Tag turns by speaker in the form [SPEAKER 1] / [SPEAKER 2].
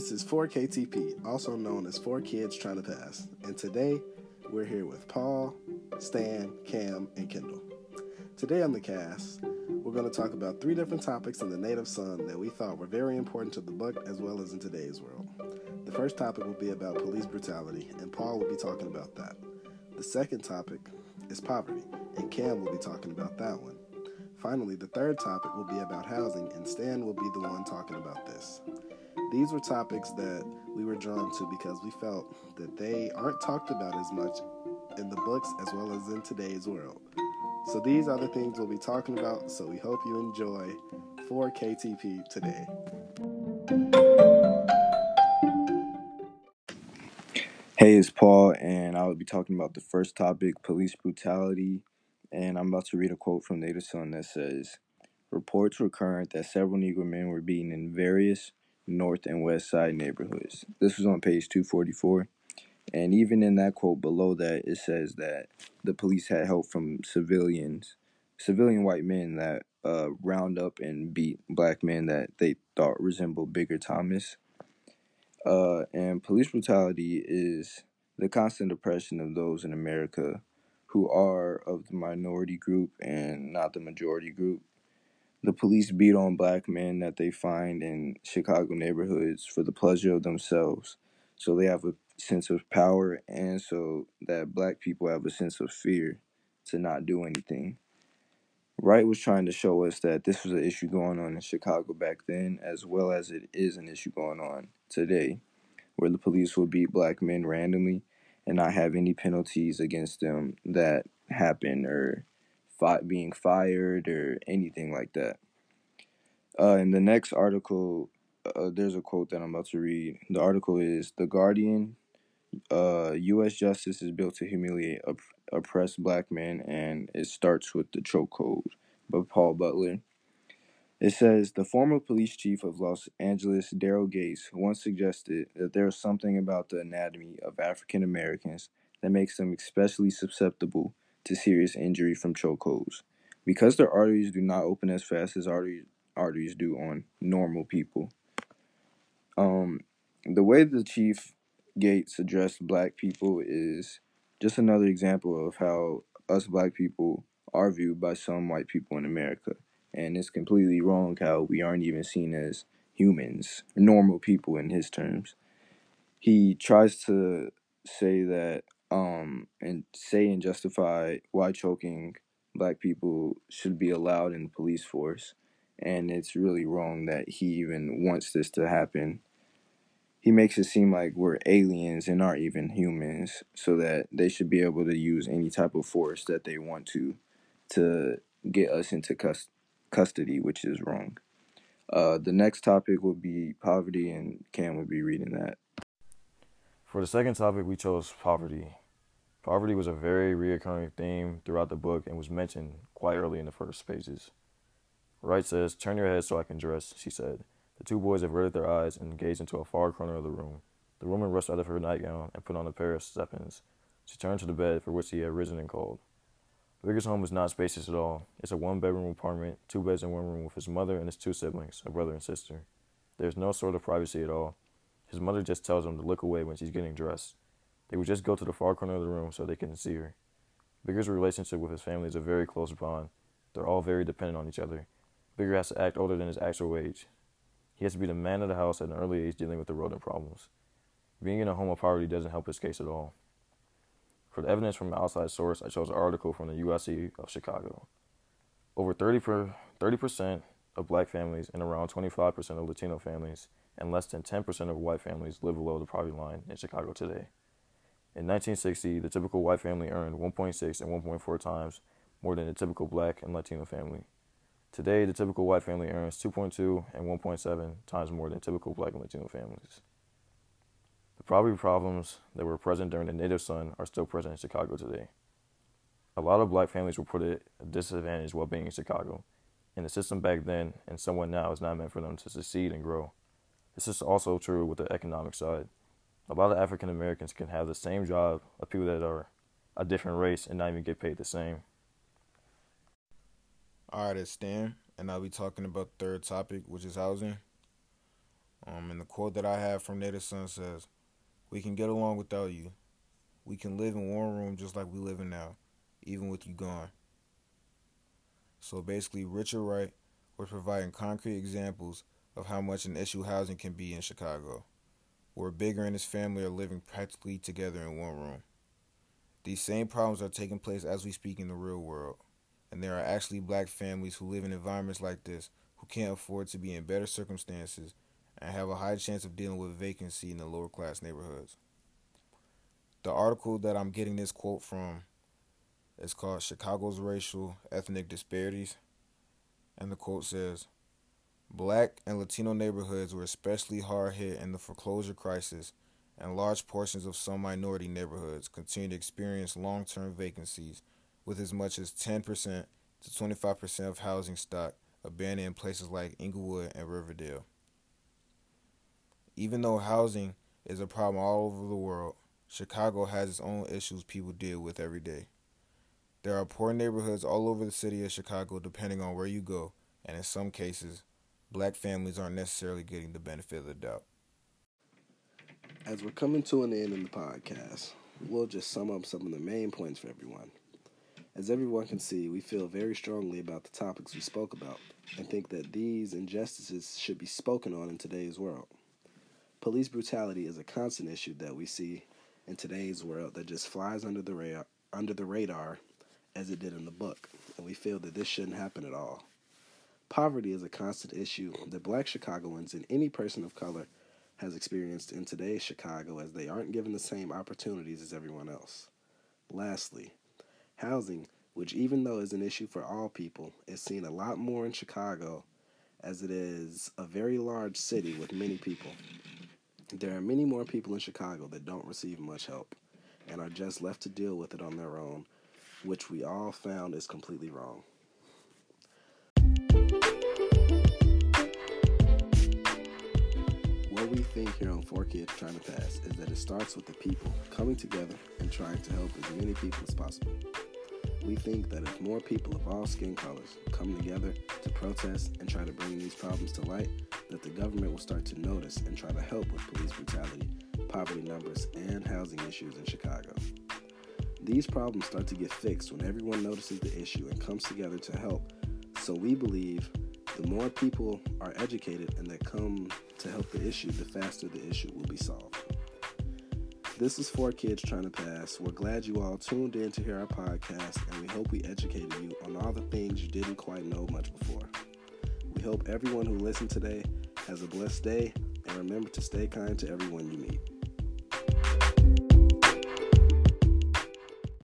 [SPEAKER 1] This is 4KTP, also known as 4 Kids Trying to Pass, and today we're here with Paul, Stan, Cam, and Kendall. Today on the cast, we're going to talk about three different topics in the Native Son that we thought were very important to the book as well as in today's world. The first topic will be about police brutality, and Paul will be talking about that. The second topic is poverty, and Cam will be talking about that one. Finally, the third topic will be about housing, and Stan will be the one talking about this. These were topics that we were drawn to because we felt that they aren't talked about as much in the books as well as in today's world. So these are the things we'll be talking about, so we hope you enjoy 4KTP today.
[SPEAKER 2] Hey, it's Paul, and I will be talking about the first topic police brutality. And I'm about to read a quote from Native Son that says Reports were current that several Negro men were beaten in various North and West Side neighborhoods. This was on page 244. And even in that quote below that, it says that the police had help from civilians, civilian white men that uh, round up and beat black men that they thought resembled Bigger Thomas. Uh, and police brutality is the constant oppression of those in America who are of the minority group and not the majority group. The police beat on black men that they find in Chicago neighborhoods for the pleasure of themselves. So they have a sense of power, and so that black people have a sense of fear to not do anything. Wright was trying to show us that this was an issue going on in Chicago back then, as well as it is an issue going on today, where the police will beat black men randomly and not have any penalties against them that happen or fi- being fired or anything like that. Uh, in the next article, uh, there's a quote that I'm about to read. The article is The Guardian uh, U.S. justice is built to humiliate op- oppressed black men, and it starts with the chokehold by Paul Butler. It says the former police chief of Los Angeles, Daryl Gates, once suggested that there is something about the anatomy of African Americans that makes them especially susceptible to serious injury from chokeholds. Because their arteries do not open as fast as arteries, arteries do on normal people. Um, the way the chief Gates addressed black people is just another example of how us black people are viewed by some white people in America. And it's completely wrong how we aren't even seen as humans, normal people in his terms. He tries to say that um and say and justify why choking black people should be allowed in the police force. And it's really wrong that he even wants this to happen. He makes it seem like we're aliens and aren't even humans so that they should be able to use any type of force that they want to to get us into cus- custody which is wrong. Uh, the next topic will be poverty and cam will be reading that.
[SPEAKER 3] For the second topic we chose poverty Poverty was a very reoccurring theme throughout the book and was mentioned quite early in the first pages. Wright says, Turn your head so I can dress, she said. The two boys averted their eyes and gazed into a far corner of the room. The woman rushed out of her nightgown and put on a pair of steppins. She turned to the bed for which he had risen and called. Bigger's home was not spacious at all. It's a one bedroom apartment, two beds in one room with his mother and his two siblings, a brother and sister. There's no sort of privacy at all. His mother just tells him to look away when she's getting dressed. They would just go to the far corner of the room so they couldn't see her. Bigger's relationship with his family is a very close bond. They're all very dependent on each other. Bigger has to act older than his actual age. He has to be the man of the house at an early age dealing with the rodent problems. Being in a home of poverty doesn't help his case at all. For the evidence from an outside source, I chose an article from the UIC of Chicago. Over 30 per, 30% of black families and around 25% of Latino families and less than 10% of white families live below the poverty line in Chicago today. In 1960, the typical white family earned 1.6 and 1.4 times more than the typical black and Latino family. Today, the typical white family earns 2.2 and 1.7 times more than typical black and Latino families. The poverty problems that were present during the Native Son are still present in Chicago today. A lot of black families were put at a disadvantage while being in Chicago, and the system back then and somewhat now is not meant for them to succeed and grow. This is also true with the economic side a lot of African Americans can have the same job of people that are a different race and not even get paid the same.
[SPEAKER 4] All right, it's Stan, and I'll be talking about third topic, which is housing. Um, and the quote that I have from Native Son says, "We can get along without you. We can live in one room just like we live in now, even with you gone." So basically, Richard Wright was providing concrete examples of how much an issue housing can be in Chicago, where Bigger and his family are living practically together in one room. These same problems are taking place as we speak in the real world, and there are actually black families who live in environments like this who can't afford to be in better circumstances and have a high chance of dealing with vacancy in the lower class neighborhoods. The article that I'm getting this quote from is called Chicago's Racial Ethnic Disparities, and the quote says, Black and Latino neighborhoods were especially hard hit in the foreclosure crisis, and large portions of some minority neighborhoods continue to experience long term vacancies, with as much as 10% to 25% of housing stock abandoned in places like Englewood and Riverdale. Even though housing is a problem all over the world, Chicago has its own issues people deal with every day. There are poor neighborhoods all over the city of Chicago, depending on where you go, and in some cases, black families aren't necessarily getting the benefit of the doubt.
[SPEAKER 1] As we're coming to an end in the podcast, we'll just sum up some of the main points for everyone. As everyone can see, we feel very strongly about the topics we spoke about and think that these injustices should be spoken on in today's world. Police brutality is a constant issue that we see in today's world that just flies under the radar, under the radar as it did in the book, and we feel that this shouldn't happen at all. Poverty is a constant issue that black Chicagoans and any person of color has experienced in today's Chicago as they aren't given the same opportunities as everyone else. Lastly, housing, which even though is an issue for all people, is seen a lot more in Chicago as it is a very large city with many people. There are many more people in Chicago that don't receive much help and are just left to deal with it on their own, which we all found is completely wrong. We think here on Four Kids Trying to Pass is that it starts with the people coming together and trying to help as many people as possible. We think that if more people of all skin colors come together to protest and try to bring these problems to light, that the government will start to notice and try to help with police brutality, poverty numbers, and housing issues in Chicago. These problems start to get fixed when everyone notices the issue and comes together to help. So we believe the more people are educated and that come to help the issue, the faster the issue will be solved. This is Four Kids Trying to Pass. We're glad you all tuned in to hear our podcast, and we hope we educated you on all the things you didn't quite know much before. We hope everyone who listened today has a blessed day, and remember to stay kind to everyone you meet.